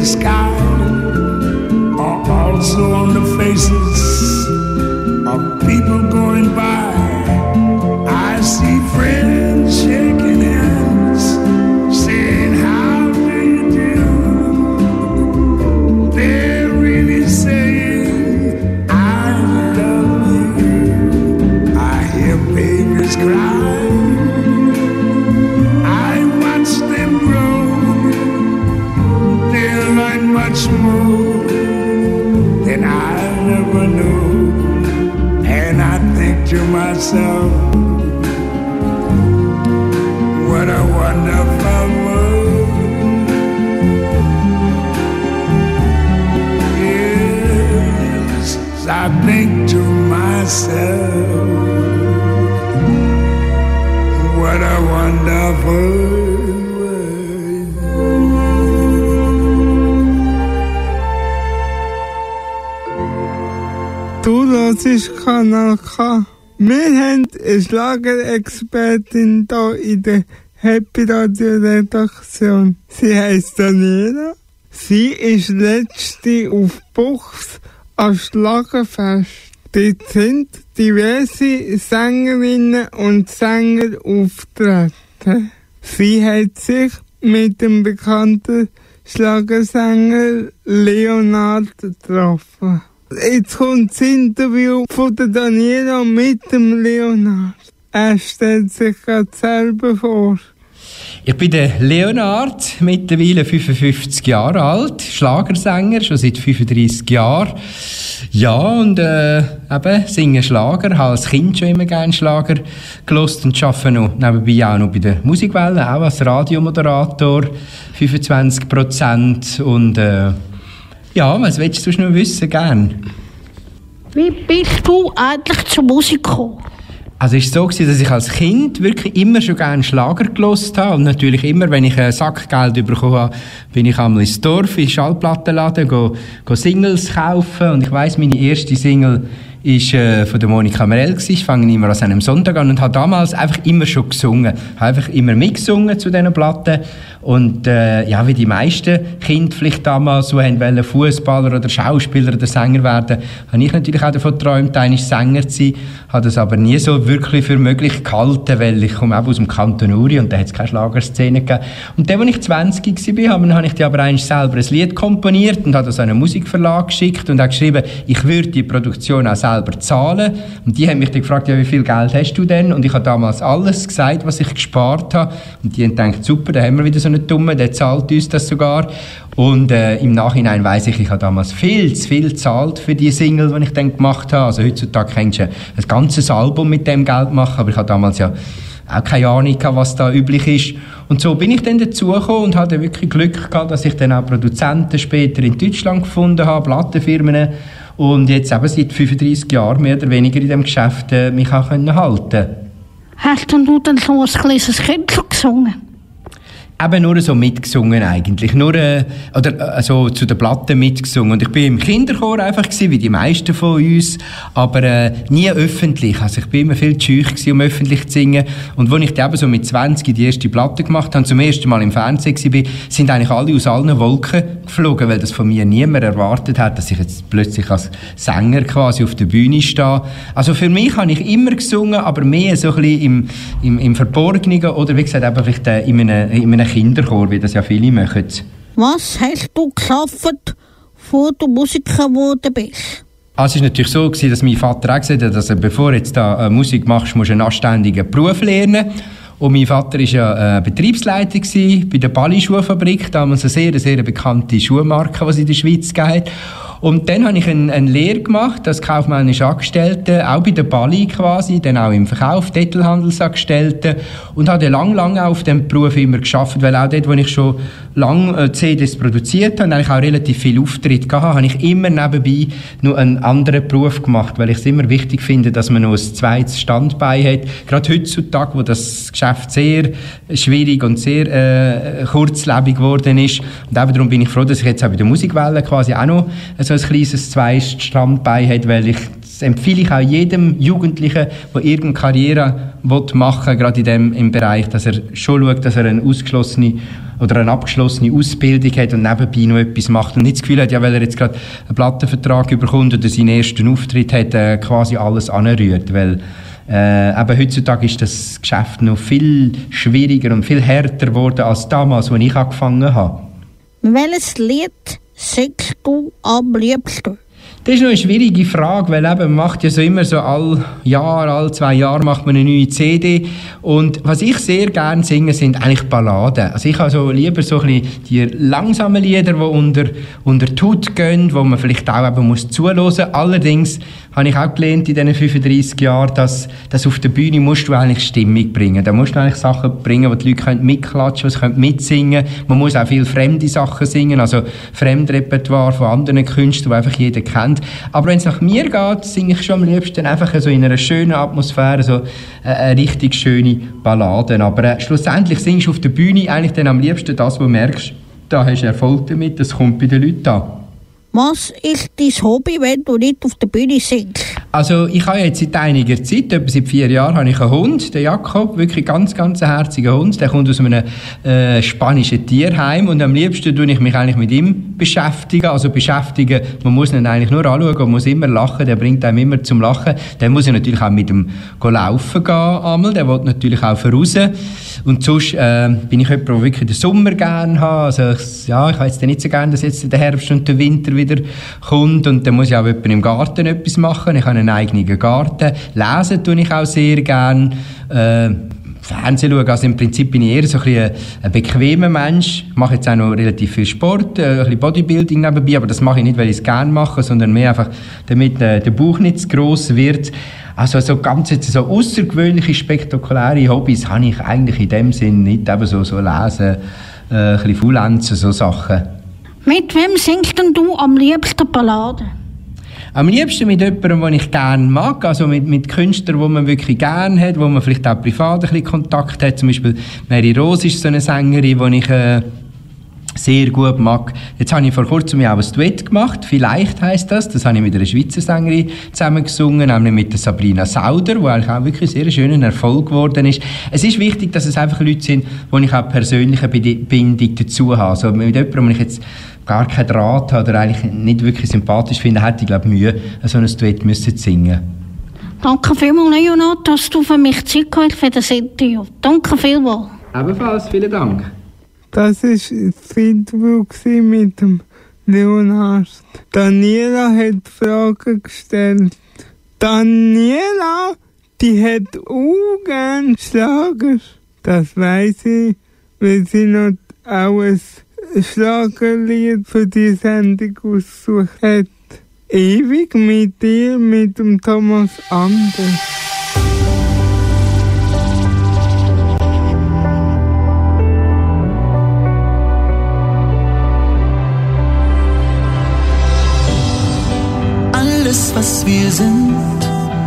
the sky are also on the faces of people going by. Myself, what a wonderful world. Yes, I think to myself, what a wonderful Du hörst Kanal K. Wir haben eine Schlagerexpertin hier in der Happy Radio Redaktion. Sie heisst Daniela. Sie ist letzte auf Buchs am Schlagerfest. Dort sind diverse Sängerinnen und Sänger auftreten. Sie hat sich mit dem bekannten Schlagersänger Leonard getroffen. Jetzt kommt das Interview von der Daniela mit dem Leonard. Er stellt sich gerade selber vor. Ich bin der Leonard, mittlerweile 55 Jahre alt, Schlagersänger, schon seit 35 Jahren. Ja, und äh, eben, singe Schlager, habe als Kind schon immer gerne Schlager gelost und arbeite noch, nebenbei auch noch bei der Musikwelle, auch als Radiomoderator, 25 Prozent. Und äh, ja, was willst du noch wissen, gern? Wie bist du eigentlich zur Musik gekommen? Also es war so, gewesen, dass ich als Kind wirklich immer schon gerne Schlager gelost habe. Und natürlich immer, wenn ich ein Sackgeld bekommen habe, bin ich einmal ins Dorf, in den Schallplattenladen, go, go Singles kaufen. Und ich weiss, meine erste Single ist äh, von der Monika Merell. Ich fange immer an einem Sonntag an und habe damals einfach immer schon gesungen. Habe einfach immer mitgesungen zu diesen Platten. Und äh, ja, wie die meisten Kinder vielleicht damals haben wollen, Fußballer oder Schauspieler oder Sänger werden, habe ich natürlich auch davon geträumt, eigentlich Sänger zu sein. Habe das aber nie so wirklich für möglich gehalten, weil ich komme auch aus dem Kanton Uri und da hat es keine Schlagerszene gegeben. Und dann, als ich 20 war, habe, habe ich dir aber eigentlich selber ein Lied komponiert und habe das an einen Musikverlag geschickt und habe geschrieben, ich würde die Produktion auch selber zahlen. Und die haben mich dann gefragt, ja, wie viel Geld hast du denn? Und ich habe damals alles gesagt, was ich gespart habe. Und die haben gedacht, super, da haben wir wieder so einen Dummen, der zahlt uns das sogar. Und äh, im Nachhinein weiß ich, ich habe damals viel zu viel gezahlt für die Single, die ich dann gemacht habe. Also heutzutage kannst du ein ganzes Album mit dem Geld machen, aber ich habe damals ja auch keine Ahnung was da üblich ist. Und so bin ich dann dazugekommen und hatte wirklich Glück gehabt, dass ich dann auch Produzenten später in Deutschland gefunden habe, Plattenfirmen und jetzt eben seit 35 Jahren mehr oder weniger in dem Geschäft äh, mich auch können halten Hast denn du dann so ein kleines Kind gesungen? Eben nur so mitgesungen eigentlich. Nur, äh, oder äh, so zu der Platte mitgesungen. Und ich bin im Kinderchor einfach gewesen, wie die meisten von uns, aber äh, nie öffentlich. Also ich bin immer viel zu gewesen, um öffentlich zu singen. Und als ich dann eben so mit 20 die erste Platte gemacht habe, zum ersten Mal im Fernsehen war, sind eigentlich alle aus allen Wolken geflogen, weil das von mir niemand erwartet hat, dass ich jetzt plötzlich als Sänger quasi auf der Bühne stehe. Also für mich habe ich immer gesungen, aber mehr so ein bisschen im, im, im Verborgenen oder wie gesagt eben vielleicht äh, in einem, in einem Kinderchor, wie das ja viele machen. Was hast du geschafft, bevor du Musiker geworden bist? Also es war natürlich so, gewesen, dass mein Vater auch gesagt hat, dass er, bevor du jetzt da äh, Musik machst, musst du einen anständigen Beruf lernen. Und mein Vater war ja äh, Betriebsleiter gewesen bei der Bali Schuhfabrik, damals eine sehr, sehr bekannte Schuhmarke, die es in der Schweiz gibt. Und dann habe ich eine, eine Lehre gemacht als kaufmännischer Angestellte, auch bei der Bali quasi, dann auch im Verkauf, Detailhandelsangestellte und habe dann lang, auf dem Beruf immer geschafft, weil auch dort, wo ich schon lang äh, CDs produziert habe und eigentlich auch relativ viel Auftritt gehabt habe, ich immer nebenbei noch einen anderen Beruf gemacht, weil ich es immer wichtig finde, dass man noch ein zweites Standbein hat. Gerade heutzutage, wo das Geschäft sehr schwierig und sehr äh, kurzlebig geworden ist. Und eben darum bin ich froh, dass ich jetzt auch bei der Musikwelle quasi auch noch so ein kleines zweites Standbein habe, weil ich das empfehle ich auch jedem Jugendlichen, der irgendeine Karriere machen will, gerade in dem im Bereich, dass er schon schaut, dass er eine ausgeschlossene oder eine abgeschlossene Ausbildung hat und nebenbei noch etwas macht und nicht das Gefühl hat, ja, weil er jetzt gerade einen Plattenvertrag bekommt oder seinen ersten Auftritt hat, äh, quasi alles anrührt, weil äh, eben heutzutage ist das Geschäft noch viel schwieriger und viel härter geworden als damals, als ich angefangen habe. Welches Lied singst du am liebsten? Das ist noch eine schwierige Frage, weil eben man macht ja so immer so all Jahr, all zwei Jahre macht man eine neue CD und was ich sehr gerne singe, sind eigentlich Balladen. Also ich habe so lieber so ein bisschen die langsamen Lieder, die unter, unter Haut gehen, wo man vielleicht auch eben muss zuhören. Allerdings habe ich auch gelernt in diesen 35 Jahren, dass, dass auf der Bühne musst du eigentlich Stimmung bringen. Da musst du eigentlich Sachen bringen, wo die Leute können mitklatschen, was können mitsingen. Man muss auch viel fremde Sachen singen, also Fremdrepertoire von anderen Künstlern, die einfach jeder kennt. Aber wenn es nach mir geht, singe ich schon am liebsten einfach so in einer schönen Atmosphäre, so äh, eine richtig schöne Balladen. Aber äh, schlussendlich singst du auf der Bühne eigentlich dann am liebsten das, wo du merkst, da hast du Erfolg damit, das kommt bei den Leuten an. Was ist dein Hobby, wenn du nicht auf der Bühne singst? Also ich habe jetzt seit einiger Zeit, etwa seit vier Jahren, habe ich einen Hund, den Jakob, wirklich ganz, ganz herziger Hund. Der kommt aus einem äh, spanischen Tierheim und am liebsten tue ich mich eigentlich mit ihm beschäftigen. Also beschäftigen, man muss ihn eigentlich nur anschauen, man muss immer lachen, der bringt einem immer zum Lachen. Dann muss ich natürlich auch mit ihm laufen gehen, einmal. der will natürlich auch voraus. Und sonst äh, bin ich jemand, der wirklich den Sommer gerne hat. Also ja, ich habe jetzt nicht so gerne, dass jetzt der Herbst und der Winter wieder kommt und dann muss ich auch jemand im Garten etwas machen. Ich habe einen eigenen Garten. Lesen tue ich auch sehr gern. Äh, Fernsehen schauen, also im Prinzip bin ich eher so ein, ein bequemer Mensch. Ich mache jetzt auch noch relativ viel Sport, äh, ein bisschen Bodybuilding nebenbei, aber das mache ich nicht, weil ich es gerne mache, sondern mehr einfach, damit äh, der Bauch nicht zu gross wird. Also so ganz jetzt so außergewöhnliche, spektakuläre Hobbys habe ich eigentlich in dem Sinn nicht, eben so, so lesen, äh, ein bisschen Faulenzen, so Sachen. Mit wem singst denn du am liebsten Balladen? Am liebsten mit jemandem, den ich gerne mag, also mit, mit Künstlern, die man wirklich gerne hat, wo man vielleicht auch privat ein bisschen Kontakt hat. Zum Beispiel Mary Rose ist so eine Sängerin, die ich äh, sehr gut mag. Jetzt habe ich vor kurzem auch ein Duett gemacht, «Vielleicht» heisst das. Das habe ich mit einer Schweizer Sängerin zusammen gesungen, nämlich mit der Sabrina Sauder, die eigentlich auch wirklich sehr schönen Erfolg geworden ist. Es ist wichtig, dass es einfach Leute sind, wo ich auch persönliche Bindung dazu habe. Also mit jemandem, wo ich jetzt gar keinen Draht habe oder eigentlich nicht wirklich sympathisch finde, hätte ich glaube Mühe, so ein Duett müssen zu singen. Danke vielmals, Leonard, dass du für mich Zeit gehabt hast für das Interview. Danke vielmals. Ebenfalls, vielen Dank. Das war das Interview mit dem Leonard. Daniela hat Fragen gestellt. Daniela, die hat auch gern Schlager. Das weiß ich, weil sie noch auch ein Schlagerlied für die Sendung ausgesucht hat. Ewig mit dir, mit dem Thomas Anders. Alles, was wir sind,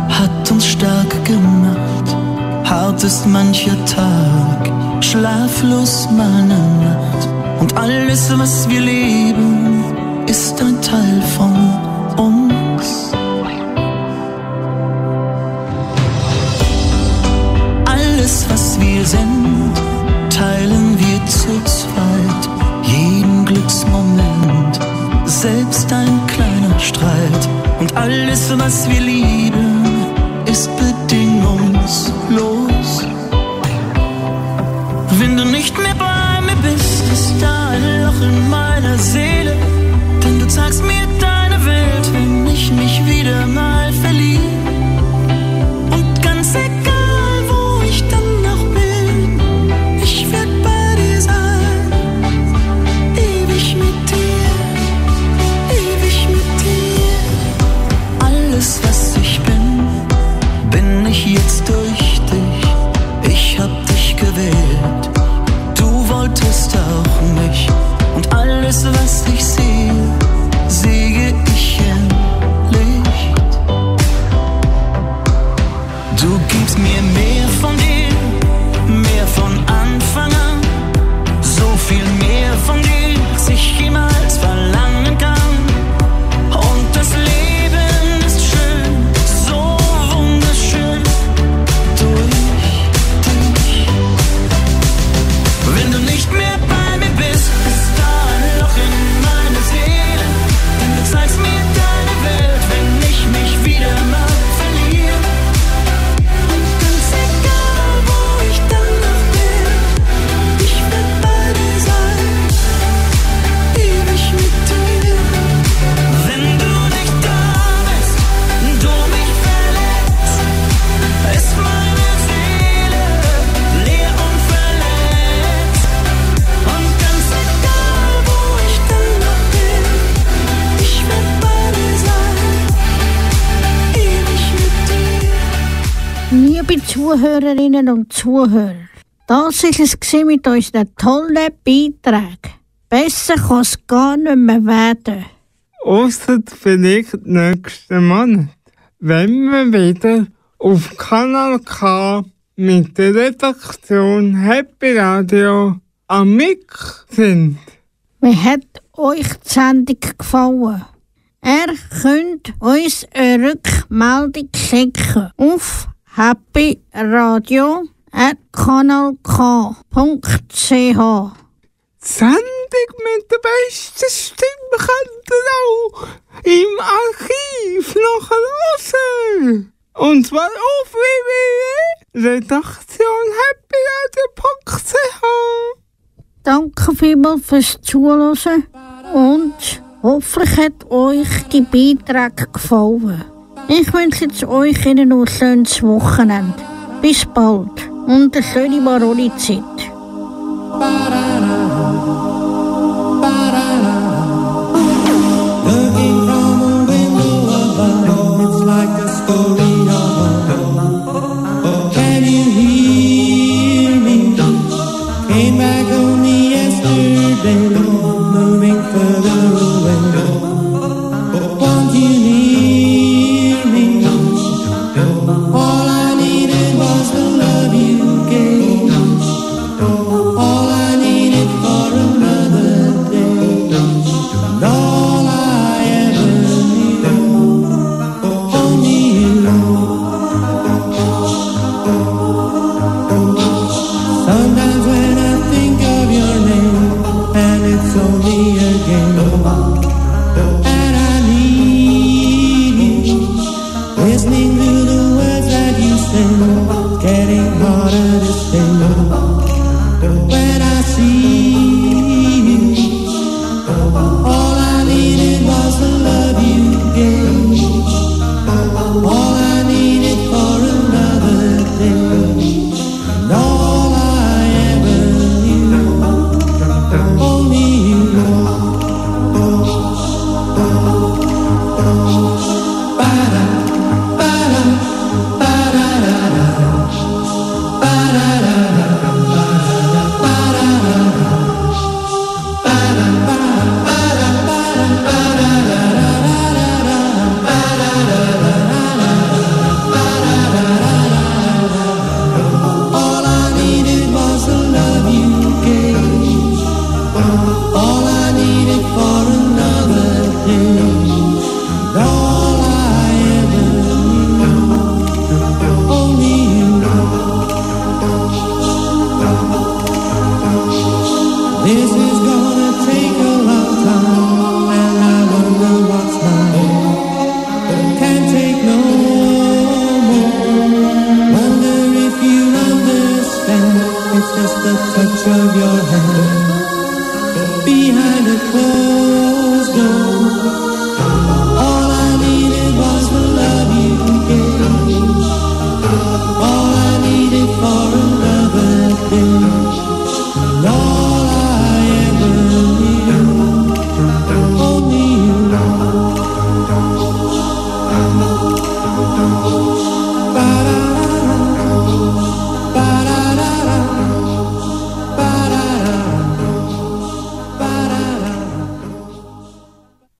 hat uns stark gemacht hart ist mancher Tag, schlaflos meine Nacht. Und alles, was wir leben, ist ein Teil von uns. Alles, was wir sind, teilen wir zu zweit. Jeden Glücksmoment, selbst ein kleiner Streit. Und alles, was wir lieben, Zuhörerinnen und Zuhörer. Das war es mit unseren tollen Beiträgen. Besser kann es gar nicht mehr werden. Ausser vielleicht nächsten Monat, wenn wir wieder auf Kanal K mit der Redaktion Happy Radio am Mic sind. Wie hat euch die Sendung gefallen? Er könnt uns eine Rückmeldung schicken auf happyradio at kanalk.ch Sendung mit der besten Stimme könnt ihr auch im Archiv noch hören. Und zwar auf www.redaktionhappyradio.ch Danke vielmals fürs Zuhören und hoffentlich hat euch die Beiträge gefallen. Ich wünsche jetzt euch Ihnen ein schönes Wochenende. Bis bald und eine schöne Maroni-Zeit.